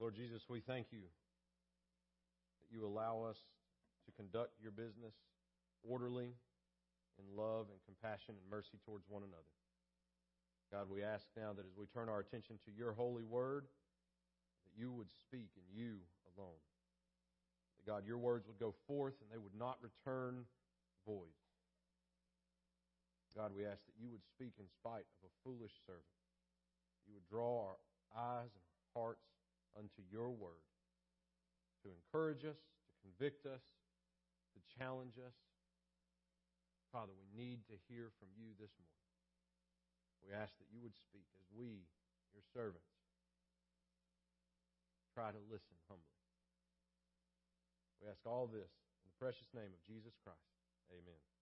Lord Jesus, we thank you that you allow us to conduct your business orderly in love and compassion and mercy towards one another. God, we ask now that as we turn our attention to your holy word, that you would speak and you alone. That God, your words would go forth and they would not return void. God, we ask that you would speak in spite of a foolish servant. You would draw our eyes and our hearts unto your word to encourage us, to convict us, to challenge us. Father, we need to hear from you this morning. We ask that you would speak as we, your servants, try to listen humbly. We ask all this in the precious name of Jesus Christ. Amen.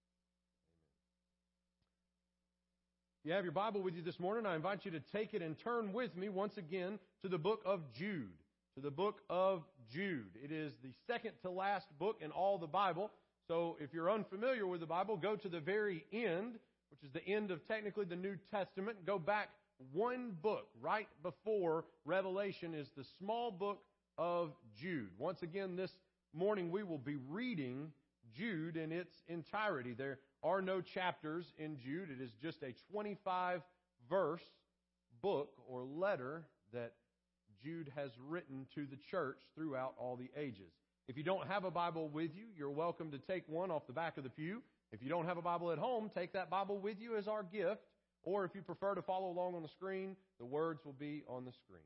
You have your Bible with you this morning, I invite you to take it and turn with me once again to the book of Jude. To the book of Jude. It is the second to last book in all the Bible. So if you're unfamiliar with the Bible, go to the very end, which is the end of technically the New Testament. Go back one book right before Revelation is the small book of Jude. Once again, this morning we will be reading Jude in its entirety. There are no chapters in Jude. It is just a 25 verse book or letter that Jude has written to the church throughout all the ages. If you don't have a Bible with you, you're welcome to take one off the back of the pew. If you don't have a Bible at home, take that Bible with you as our gift. Or if you prefer to follow along on the screen, the words will be on the screen.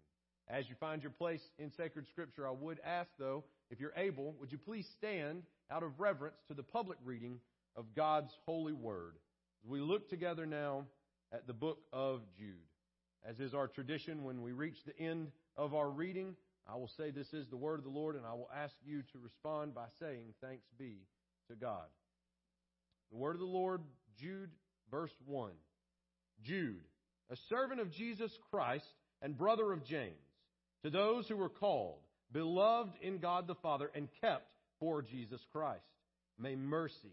As you find your place in sacred scripture, I would ask though, if you're able, would you please stand out of reverence to the public reading of God's holy word. We look together now at the book of Jude. As is our tradition, when we reach the end of our reading, I will say, This is the word of the Lord, and I will ask you to respond by saying, Thanks be to God. The word of the Lord, Jude, verse 1. Jude, a servant of Jesus Christ and brother of James, to those who were called, beloved in God the Father, and kept for Jesus Christ, may mercy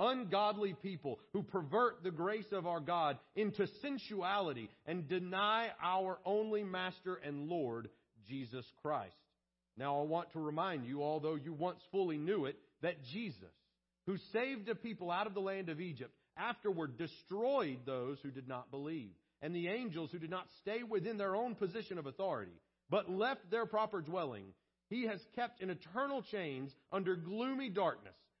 ungodly people who pervert the grace of our God into sensuality and deny our only Master and Lord, Jesus Christ. Now I want to remind you, although you once fully knew it, that Jesus, who saved a people out of the land of Egypt, afterward destroyed those who did not believe, and the angels who did not stay within their own position of authority, but left their proper dwelling, he has kept in eternal chains under gloomy darkness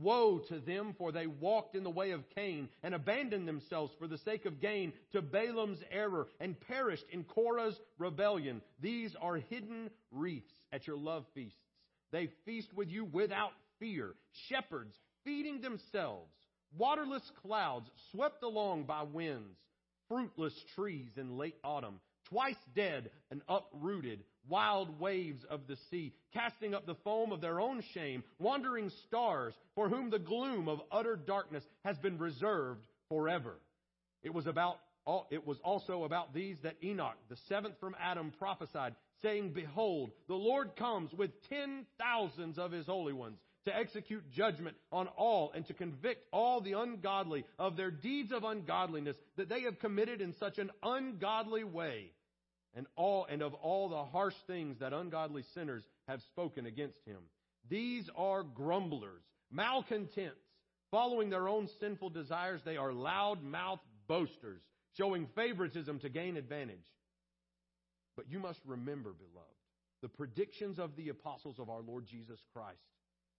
Woe to them, for they walked in the way of Cain and abandoned themselves for the sake of gain to Balaam's error and perished in Korah's rebellion. These are hidden reefs at your love feasts. They feast with you without fear. Shepherds feeding themselves. Waterless clouds swept along by winds. Fruitless trees in late autumn. Twice dead and uprooted wild waves of the sea, casting up the foam of their own shame, wandering stars for whom the gloom of utter darkness has been reserved forever. It was about it was also about these that Enoch, the seventh from Adam, prophesied, saying, Behold, the Lord comes with ten thousands of his holy ones to execute judgment on all and to convict all the ungodly of their deeds of ungodliness that they have committed in such an ungodly way and all and of all the harsh things that ungodly sinners have spoken against him. These are grumblers, malcontents, Following their own sinful desires, they are loud mouthed boasters, showing favoritism to gain advantage. But you must remember, beloved, the predictions of the apostles of our Lord Jesus Christ.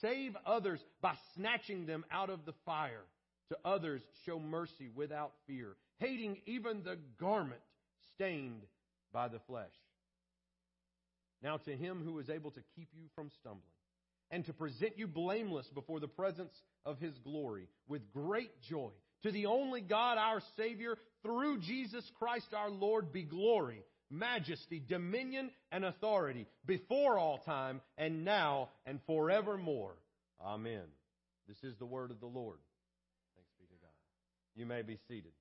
Save others by snatching them out of the fire. To others, show mercy without fear, hating even the garment stained by the flesh. Now, to him who is able to keep you from stumbling and to present you blameless before the presence of his glory with great joy, to the only God our Savior, through Jesus Christ our Lord, be glory, majesty, dominion, and authority before all time and now and forevermore. Amen. This is the word of the Lord. Thanks be to God. You may be seated.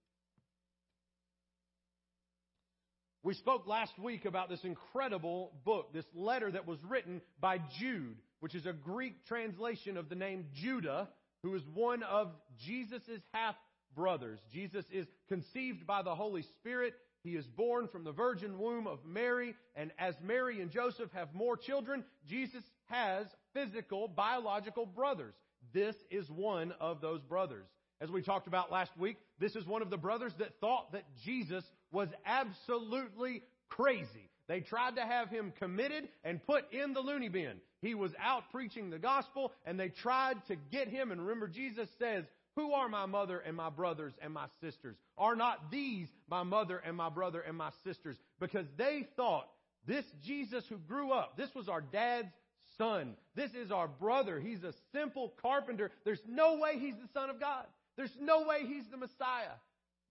We spoke last week about this incredible book, this letter that was written by Jude, which is a Greek translation of the name Judah, who is one of Jesus' half brothers. Jesus is conceived by the Holy Spirit. He is born from the virgin womb of Mary, and as Mary and Joseph have more children, Jesus has physical, biological brothers. This is one of those brothers. As we talked about last week, this is one of the brothers that thought that Jesus was absolutely crazy. They tried to have him committed and put in the loony bin. He was out preaching the gospel and they tried to get him. And remember, Jesus says, Who are my mother and my brothers and my sisters? Are not these my mother and my brother and my sisters? Because they thought this Jesus who grew up, this was our dad's son. This is our brother. He's a simple carpenter. There's no way he's the son of God. There's no way he's the Messiah.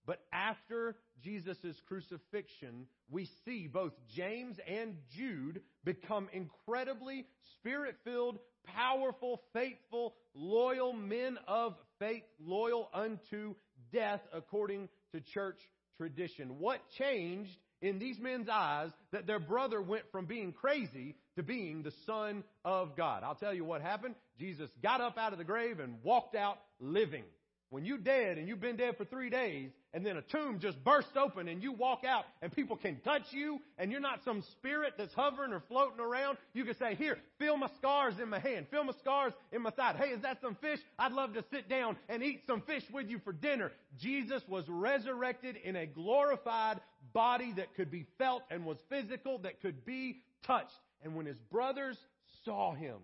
But after Jesus' crucifixion, we see both James and Jude become incredibly spirit filled, powerful, faithful, loyal men of faith, loyal unto death according to church tradition. What changed in these men's eyes that their brother went from being crazy to being the Son of God? I'll tell you what happened. Jesus got up out of the grave and walked out living. When you're dead and you've been dead for three days, and then a tomb just bursts open and you walk out and people can touch you and you're not some spirit that's hovering or floating around, you can say, here, feel my scars in my hand, feel my scars in my side. Hey, is that some fish? I'd love to sit down and eat some fish with you for dinner. Jesus was resurrected in a glorified body that could be felt and was physical, that could be touched. And when his brothers saw him,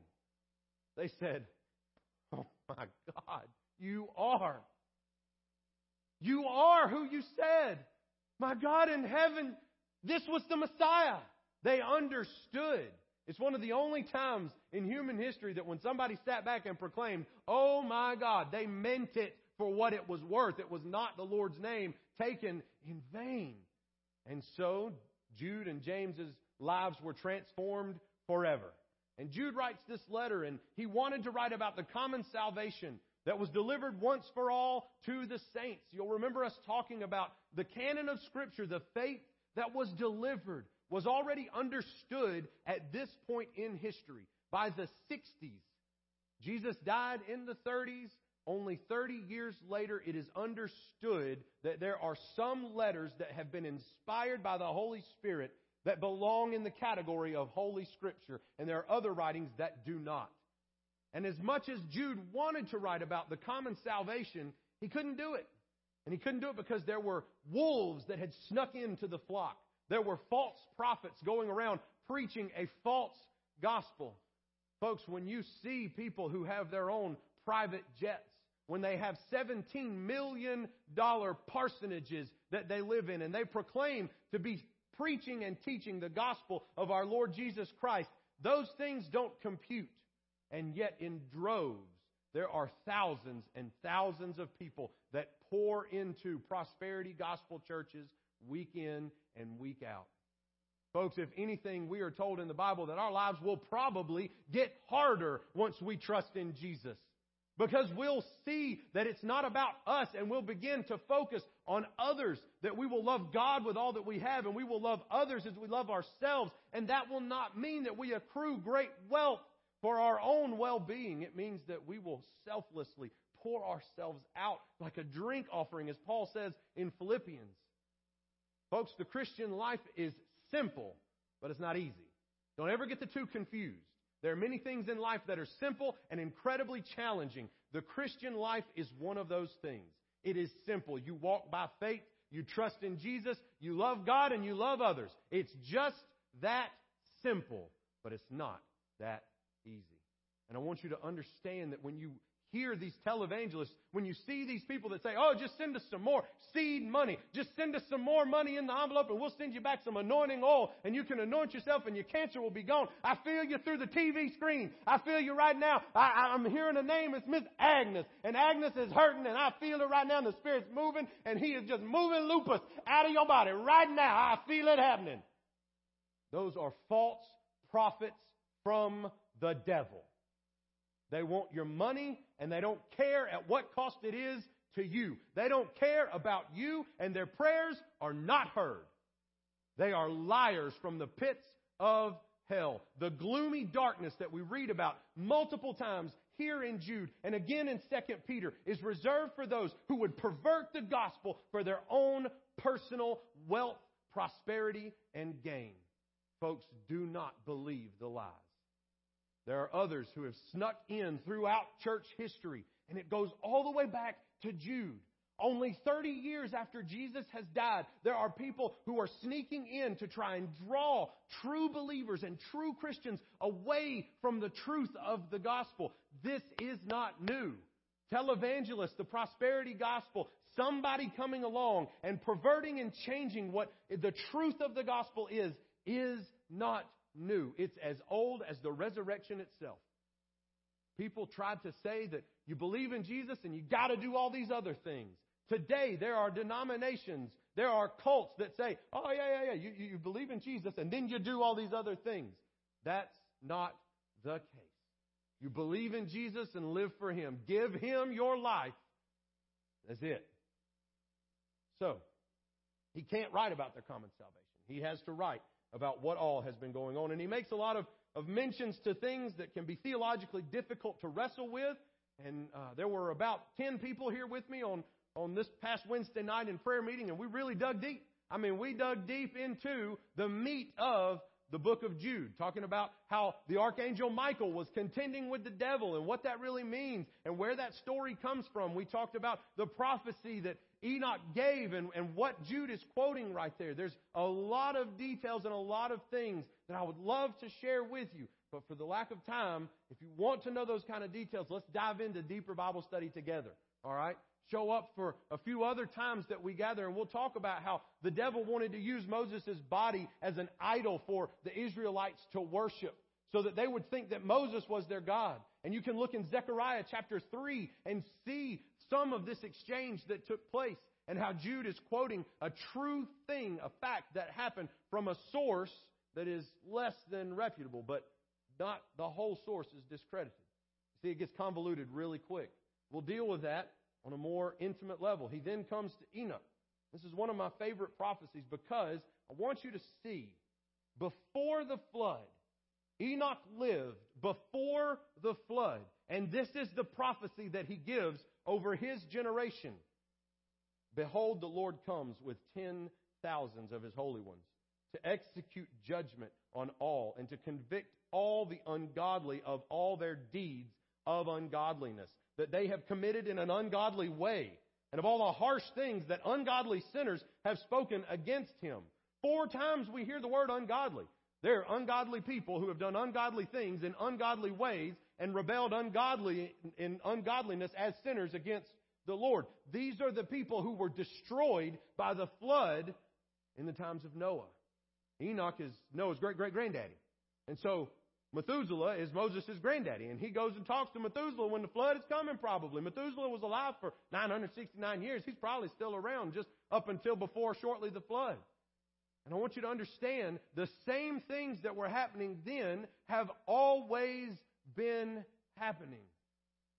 they said, Oh my God, you are. You are who you said. My God in heaven, this was the Messiah. They understood. It's one of the only times in human history that when somebody sat back and proclaimed, Oh my God, they meant it for what it was worth. It was not the Lord's name taken in vain. And so Jude and James's lives were transformed forever. And Jude writes this letter, and he wanted to write about the common salvation that was delivered once for all to the saints. You'll remember us talking about the canon of Scripture, the faith that was delivered, was already understood at this point in history. By the 60s, Jesus died in the 30s. Only 30 years later, it is understood that there are some letters that have been inspired by the Holy Spirit that belong in the category of Holy Scripture, and there are other writings that do not. And as much as Jude wanted to write about the common salvation, he couldn't do it. And he couldn't do it because there were wolves that had snuck into the flock. There were false prophets going around preaching a false gospel. Folks, when you see people who have their own private jets, when they have $17 million parsonages that they live in, and they proclaim to be preaching and teaching the gospel of our Lord Jesus Christ, those things don't compute. And yet, in droves, there are thousands and thousands of people that pour into prosperity gospel churches week in and week out. Folks, if anything, we are told in the Bible that our lives will probably get harder once we trust in Jesus. Because we'll see that it's not about us and we'll begin to focus on others, that we will love God with all that we have and we will love others as we love ourselves. And that will not mean that we accrue great wealth for our own well-being. It means that we will selflessly pour ourselves out like a drink offering, as Paul says in Philippians. Folks, the Christian life is simple, but it's not easy. Don't ever get the two confused. There are many things in life that are simple and incredibly challenging. The Christian life is one of those things. It is simple. You walk by faith, you trust in Jesus, you love God, and you love others. It's just that simple, but it's not that easy. And I want you to understand that when you hear these televangelists, when you see these people that say, oh, just send us some more seed money. Just send us some more money in the envelope and we'll send you back some anointing oil and you can anoint yourself and your cancer will be gone. I feel you through the TV screen. I feel you right now. I, I'm hearing a name. It's Miss Agnes and Agnes is hurting and I feel it right now and the Spirit's moving and He is just moving lupus out of your body right now. I feel it happening. Those are false prophets from the devil. They want your money and they don't care at what cost it is to you. They don't care about you and their prayers are not heard. They are liars from the pits of hell. The gloomy darkness that we read about multiple times here in Jude and again in 2 Peter is reserved for those who would pervert the gospel for their own personal wealth, prosperity, and gain. Folks, do not believe the lies. There are others who have snuck in throughout church history, and it goes all the way back to Jude. Only 30 years after Jesus has died, there are people who are sneaking in to try and draw true believers and true Christians away from the truth of the gospel. This is not new. Televangelists, the prosperity gospel, somebody coming along and perverting and changing what the truth of the gospel is, is not new. It's as old as the resurrection itself. People tried to say that you believe in Jesus and you got to do all these other things. Today, there are denominations, there are cults that say, oh, yeah, yeah, yeah, you, you believe in Jesus and then you do all these other things. That's not the case. You believe in Jesus and live for Him. Give Him your life. That's it. So, He can't write about their common salvation. He has to write about what all has been going on. And he makes a lot of, of mentions to things that can be theologically difficult to wrestle with. And uh, there were about 10 people here with me on, on this past Wednesday night in prayer meeting, and we really dug deep. I mean, we dug deep into the meat of the book of Jude, talking about how the archangel Michael was contending with the devil and what that really means and where that story comes from. We talked about the prophecy that Enoch gave and, and what Jude is quoting right there. There's a lot of details and a lot of things that I would love to share with you. But for the lack of time, if you want to know those kind of details, let's dive into deeper Bible study together. All right? Show up for a few other times that we gather and we'll talk about how the devil wanted to use Moses' body as an idol for the Israelites to worship so that they would think that Moses was their God. And you can look in Zechariah chapter 3 and see some of this exchange that took place and how Jude is quoting a true thing, a fact that happened from a source that is less than reputable, but not the whole source is discredited. See, it gets convoluted really quick. We'll deal with that on a more intimate level. He then comes to Enoch. This is one of my favorite prophecies because I want you to see before the flood, Enoch lived before the flood. And this is the prophecy that he gives over his generation. Behold, the Lord comes with ten thousands of his holy ones to execute judgment on all and to convict all the ungodly of all their deeds of ungodliness that they have committed in an ungodly way and of all the harsh things that ungodly sinners have spoken against him. Four times we hear the word ungodly. There are ungodly people who have done ungodly things in ungodly ways and rebelled ungodly in ungodliness as sinners against the Lord. These are the people who were destroyed by the flood in the times of Noah. Enoch is Noah's great great granddaddy. And so Methuselah is Moses' granddaddy, and he goes and talks to Methuselah when the flood is coming, probably. Methuselah was alive for 969 years. He's probably still around just up until before shortly the flood. And I want you to understand the same things that were happening then have always been happening.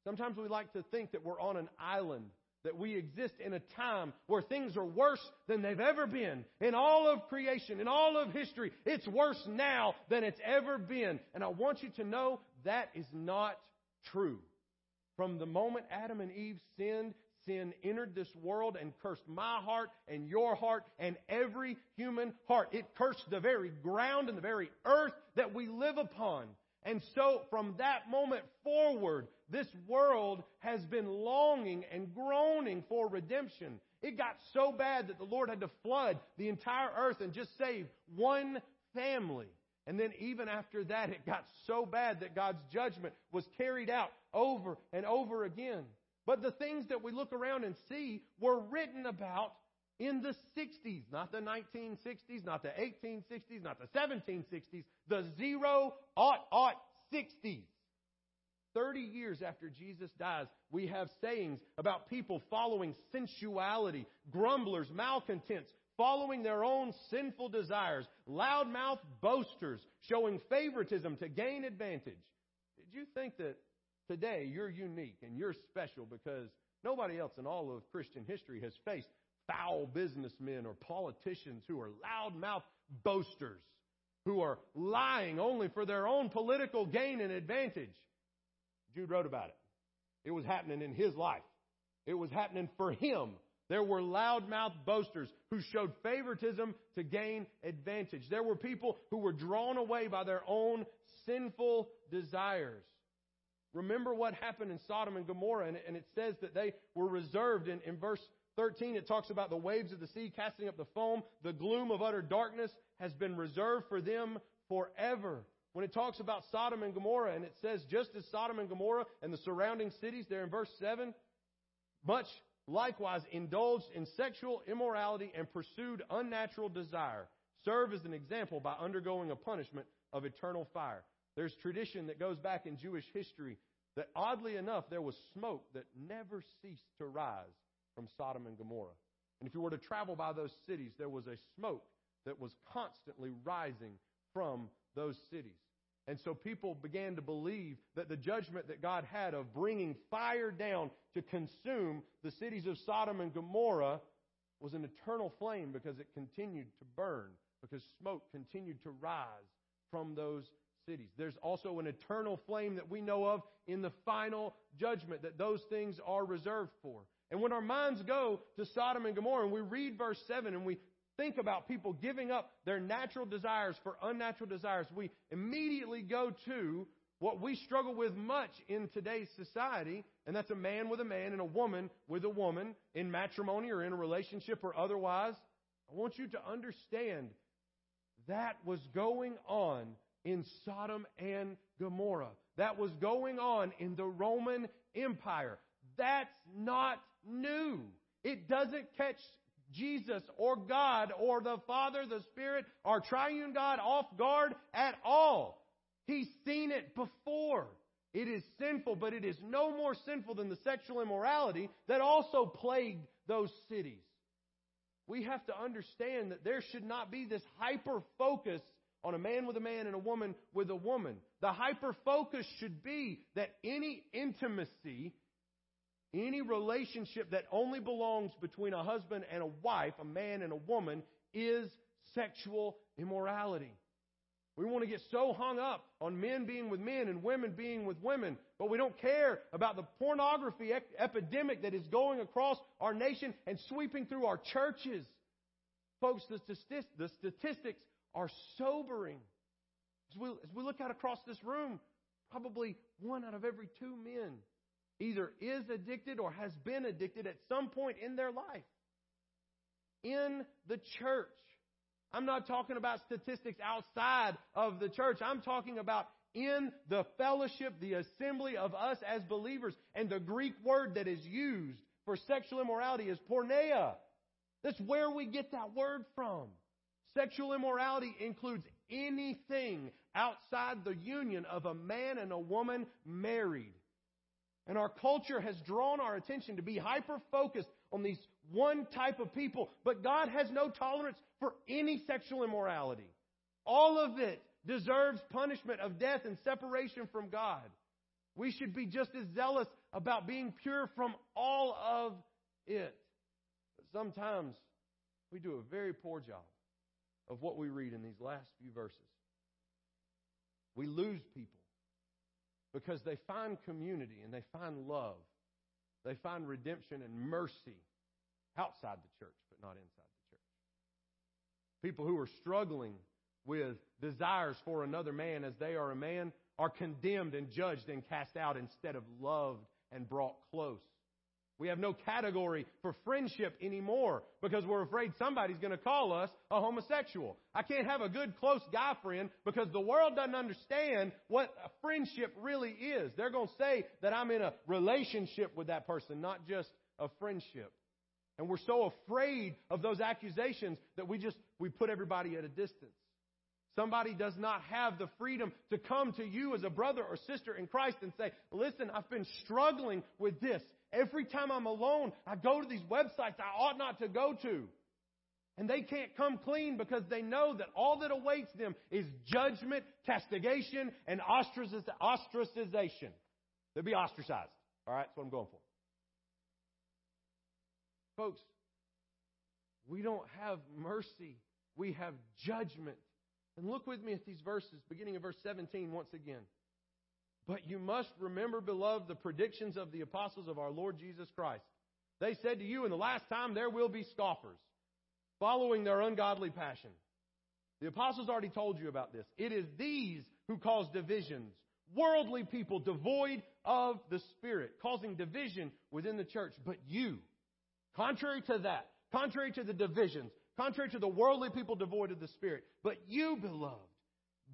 Sometimes we like to think that we're on an island, that we exist in a time where things are worse than they've ever been. In all of creation, in all of history, it's worse now than it's ever been. And I want you to know that is not true. From the moment Adam and Eve sinned, sin entered this world and cursed my heart and your heart and every human heart. It cursed the very ground and the very earth that we live upon. And so from that moment forward, this world has been longing and groaning for redemption. It got so bad that the Lord had to flood the entire earth and just save one family. And then even after that, it got so bad that God's judgment was carried out over and over again. But the things that we look around and see were written about in the 60s, not the 1960s, not the 1860s, not the 1760s, the zero aught aught 60s. 30 years after Jesus dies, we have sayings about people following sensuality, grumblers, malcontents, following their own sinful desires, loudmouth boasters, showing favoritism to gain advantage. Did you think that today you're unique and you're special because nobody else in all of Christian history has faced foul businessmen or politicians who are loudmouth boasters, who are lying only for their own political gain and advantage? Jude wrote about it. It was happening in his life. It was happening for him there were loudmouth boasters who showed favoritism to gain advantage. There were people who were drawn away by their own sinful desires. Remember what happened in Sodom and Gomorrah, and, it says that they were reserved. In, in verse 13, it talks about the waves of the sea casting up the foam. The gloom of utter darkness has been reserved for them forever. When it talks about Sodom and Gomorrah, and it says, just as Sodom and Gomorrah and the surrounding cities, there in verse 7, much likewise indulged in sexual immorality and pursued unnatural desire, serve as an example by undergoing a punishment of eternal fire. There's tradition that goes back in Jewish history that oddly enough, there was smoke that never ceased to rise from Sodom and Gomorrah. And if you were to travel by those cities, there was a smoke that was constantly rising from those cities. And so people began to believe that the judgment that God had of bringing fire down to consume the cities of Sodom and Gomorrah was an eternal flame because it continued to burn, because smoke continued to rise from those cities. There's also an eternal flame that we know of in the final judgment that those things are reserved for. And when our minds go to Sodom and Gomorrah and we read verse 7 and we think about people giving up their natural desires for unnatural desires, we immediately go to what we struggle with much in today's society, and that's a man with a man and a woman with a woman in matrimony or in a relationship or otherwise. I want you to understand that was going on in Sodom and Gomorrah. That was going on in the Roman Empire. That's not new. It doesn't catch Jesus or God or the Father, the Spirit, our triune God off guard at all. He's seen it before. It is sinful, but it is no more sinful than the sexual immorality that also plagued those cities. We have to understand that there should not be this hyper focus on a man with a man and a woman with a woman. The hyper focus should be that any intimacy any relationship that only belongs between a husband and a wife, a man and a woman, is sexual immorality. We want to get so hung up on men being with men and women being with women, but we don't care about the pornography epidemic that is going across our nation and sweeping through our churches. Folks, the, statistics are sobering. As we, as we look out across this room, probably one out of every two men either is addicted or has been addicted at some point in their life. In the church. I'm not talking about statistics outside of the church. I'm talking about in the fellowship, the assembly of us as believers. And the Greek word that is used for sexual immorality is porneia. That's where we get that word from. Sexual immorality includes anything outside the union of a man and a woman married. And our culture has drawn our attention to be hyper focused on these one type of people. But God has no tolerance for any sexual immorality. All of it deserves punishment of death and separation from God. We should be just as zealous about being pure from all of it. But sometimes we do a very poor job of what we read in these last few verses. We lose people because they find community and they find love. They find redemption and mercy outside the church, but not inside the church. People who are struggling with desires for another man as they are a man are condemned and judged and cast out instead of loved and brought close. We have no category for friendship anymore because we're afraid somebody's going to call us a homosexual. I can't have a good close guy friend because the world doesn't understand what a friendship really is. They're going to say that I'm in a relationship with that person, not just a friendship. And we're so afraid of those accusations that we just we put everybody at a distance. Somebody does not have the freedom to come to you as a brother or sister in Christ and say, listen, I've been struggling with this. Every time I'm alone, I go to these websites I ought not to go to. And they can't come clean because they know that all that awaits them is judgment, castigation, and ostracization. They'll be ostracized. All right, that's what I'm going for. Folks, we don't have mercy. We have judgment. And look with me at these verses, beginning of verse 17 once again. But you must remember, beloved, the predictions of the apostles of our Lord Jesus Christ. They said to you, in the last time there will be scoffers, following their ungodly passion. The apostles already told you about this. It is these who cause divisions, worldly people devoid of the Spirit, causing division within the church. But you, contrary to that, contrary to the divisions, contrary to the worldly people devoid of the Spirit, but you, beloved,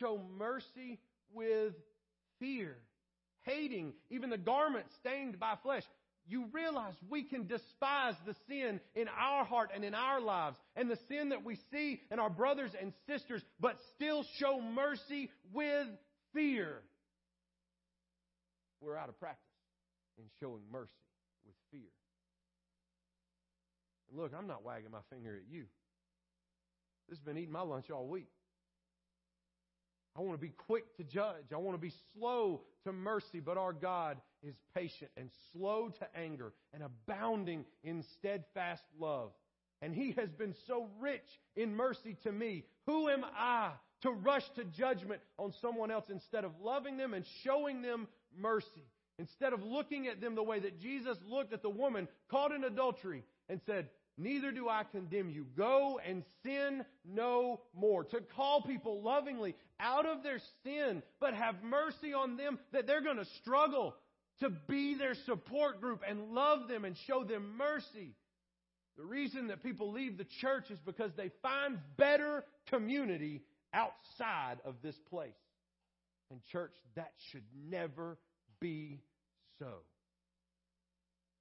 show mercy with fear, hating even the garment stained by flesh. You realize we can despise the sin in our heart and in our lives and the sin that we see in our brothers and sisters, but still show mercy with fear. We're out of practice in showing mercy with fear. And look, I'm not wagging my finger at you. This has been eating my lunch all week. I want to be quick to judge. I want to be slow to mercy, but our God is patient and slow to anger and abounding in steadfast love. And He has been so rich in mercy to me. Who am I to rush to judgment on someone else instead of loving them and showing them mercy? Instead of looking at them the way that Jesus looked at the woman caught in adultery and said, Neither do I condemn you. Go and sin no more. To call people lovingly out of their sin, but have mercy on them that they're going to struggle to be their support group and love them and show them mercy. The reason that people leave the church is because they find better community outside of this place. And, church, that should never be so.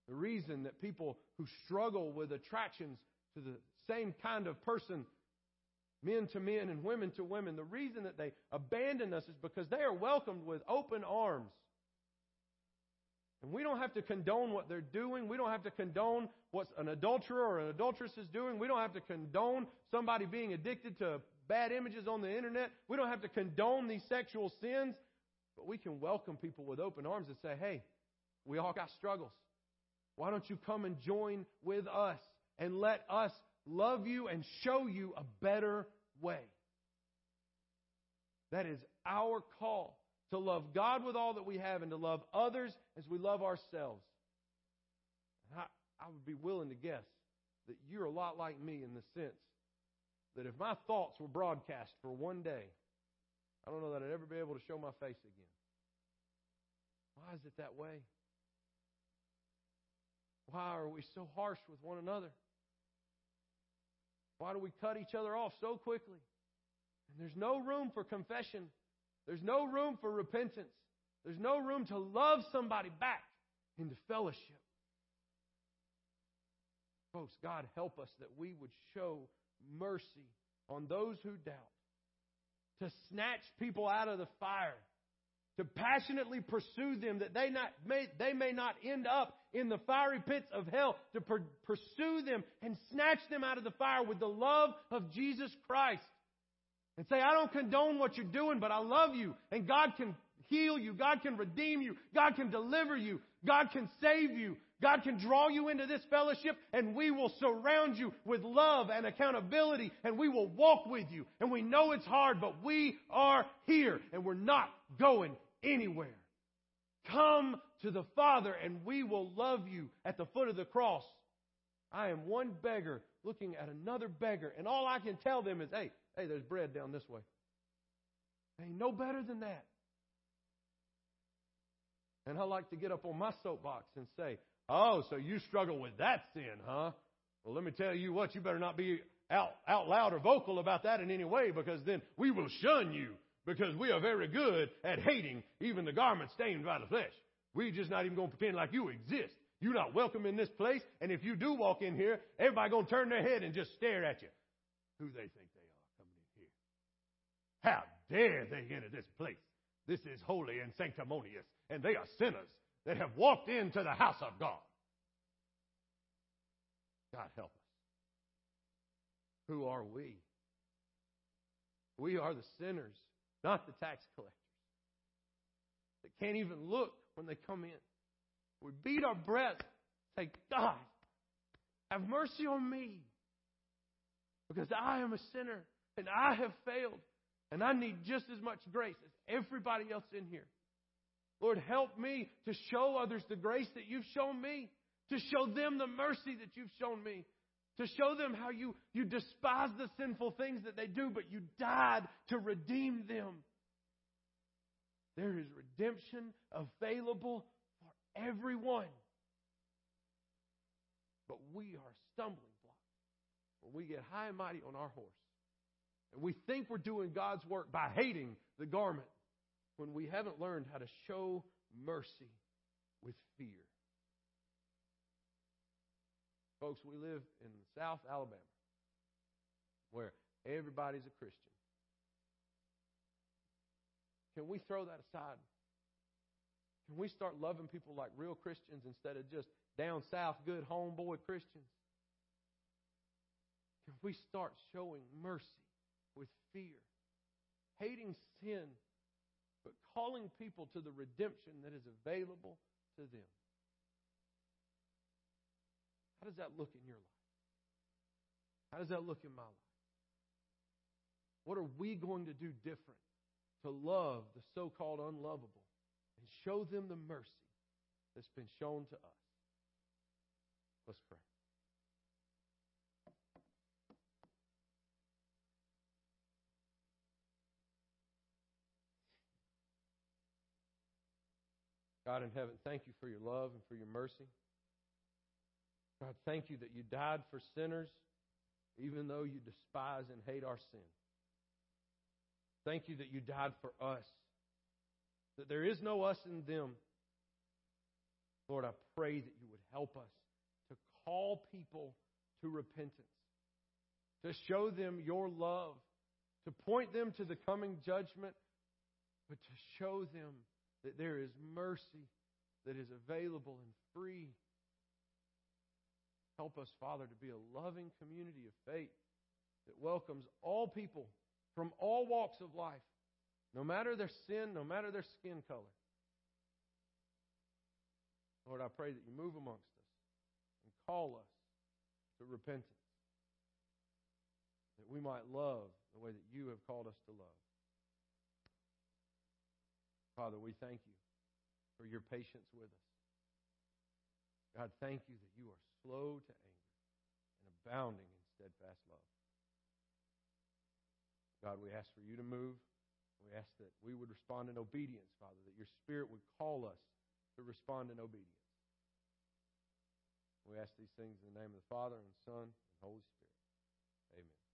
The reason that people who struggle with attractions to the same kind of person, men to men and women to women, the reason that they abandon us is because they are welcomed with open arms. And we don't have to condone what they're doing. We don't have to condone what an adulterer or an adulteress is doing. We don't have to condone somebody being addicted to bad images on the internet. We don't have to condone these sexual sins. But we can welcome people with open arms and say, hey, we all got struggles. Why don't you come and join with us and let us love you and show you a better way? That is our call to love God with all that we have and to love others as we love ourselves. I, I would be willing to guess that you're a lot like me in the sense that if my thoughts were broadcast for one day, I don't know that I'd ever be able to show my face again. Why is it that way? Why are we so harsh with one another? Why do we cut each other off so quickly? And there's no room for confession. There's no room for repentance. There's no room to love somebody back into fellowship. Folks, God help us that we would show mercy on those who doubt, to snatch people out of the fire, to passionately pursue them that they, not, may, they may not end up in the fiery pits of hell, to per- pursue them and snatch them out of the fire with the love of Jesus Christ. And say, I don't condone what you're doing, but I love you, and God can heal you. God can redeem you. God can deliver you. God can save you. God can draw you into this fellowship and we will surround you with love and accountability and we will walk with you. And we know it's hard, but we are here and we're not going anywhere. Come to the Father and we will love you at the foot of the cross. I am one beggar looking at another beggar and all I can tell them is, hey, hey, there's bread down this way. Ain't no better than that. And I like to get up on my soapbox and say, Oh, so you struggle with that sin, huh? Well, let me tell you what, you better not be out, out loud or vocal about that in any way because then we will shun you because we are very good at hating even the garment stained by the flesh. We're just not even going to pretend like you exist. You're not welcome in this place, and if you do walk in here, everybody going to turn their head and just stare at you. Who they think they are coming in here? How dare they enter this place? This is holy and sanctimonious, and they are sinners that have walked into the house of God. God help us. Who are we? We are the sinners, not the tax collectors. That can't even look when they come in. We beat our breast, say, God, have mercy on me. Because I am a sinner and I have failed and I need just as much grace as everybody else in here. Lord, help me to show others the grace that you've shown me, to show them the mercy that you've shown me, to show them how you, you despise the sinful things that they do, but you died to redeem them. There is redemption available for everyone. But we are stumbling blocks when we get high and mighty on our horse. And we think we're doing God's work by hating the garment when we haven't learned how to show mercy with fear. Folks, we live in South Alabama where everybody's a Christian. Can we throw that aside? Can we start loving people like real Christians instead of just down south good homeboy Christians? Can we start showing mercy with fear? Hating sin but calling people to the redemption that is available to them. Does that look in your life? How does that look in my life? What are we going to do different to love the so called unlovable and show them the mercy that's been shown to us? Let's pray. God in heaven, thank you for your love and for your mercy. God, thank you that you died for sinners, even though you despise and hate our sin. Thank you that you died for us, that there is no us in them. Lord, I pray that you would help us to call people to repentance, to show them your love, to point them to the coming judgment, but to show them that there is mercy that is available and free. Help us, Father, to be a loving community of faith that welcomes all people from all walks of life, no matter their sin, no matter their skin color. Lord, I pray that you move amongst us and call us to repentance, that we might love the way that you have called us to love. Father, we thank you for your patience with us. God, thank you that you are slow to anger and abounding in steadfast love. God, we ask for you to move. We ask that we would respond in obedience, Father, that your Spirit would call us to respond in obedience. We ask these things in the name of the Father and Son and the Holy Spirit.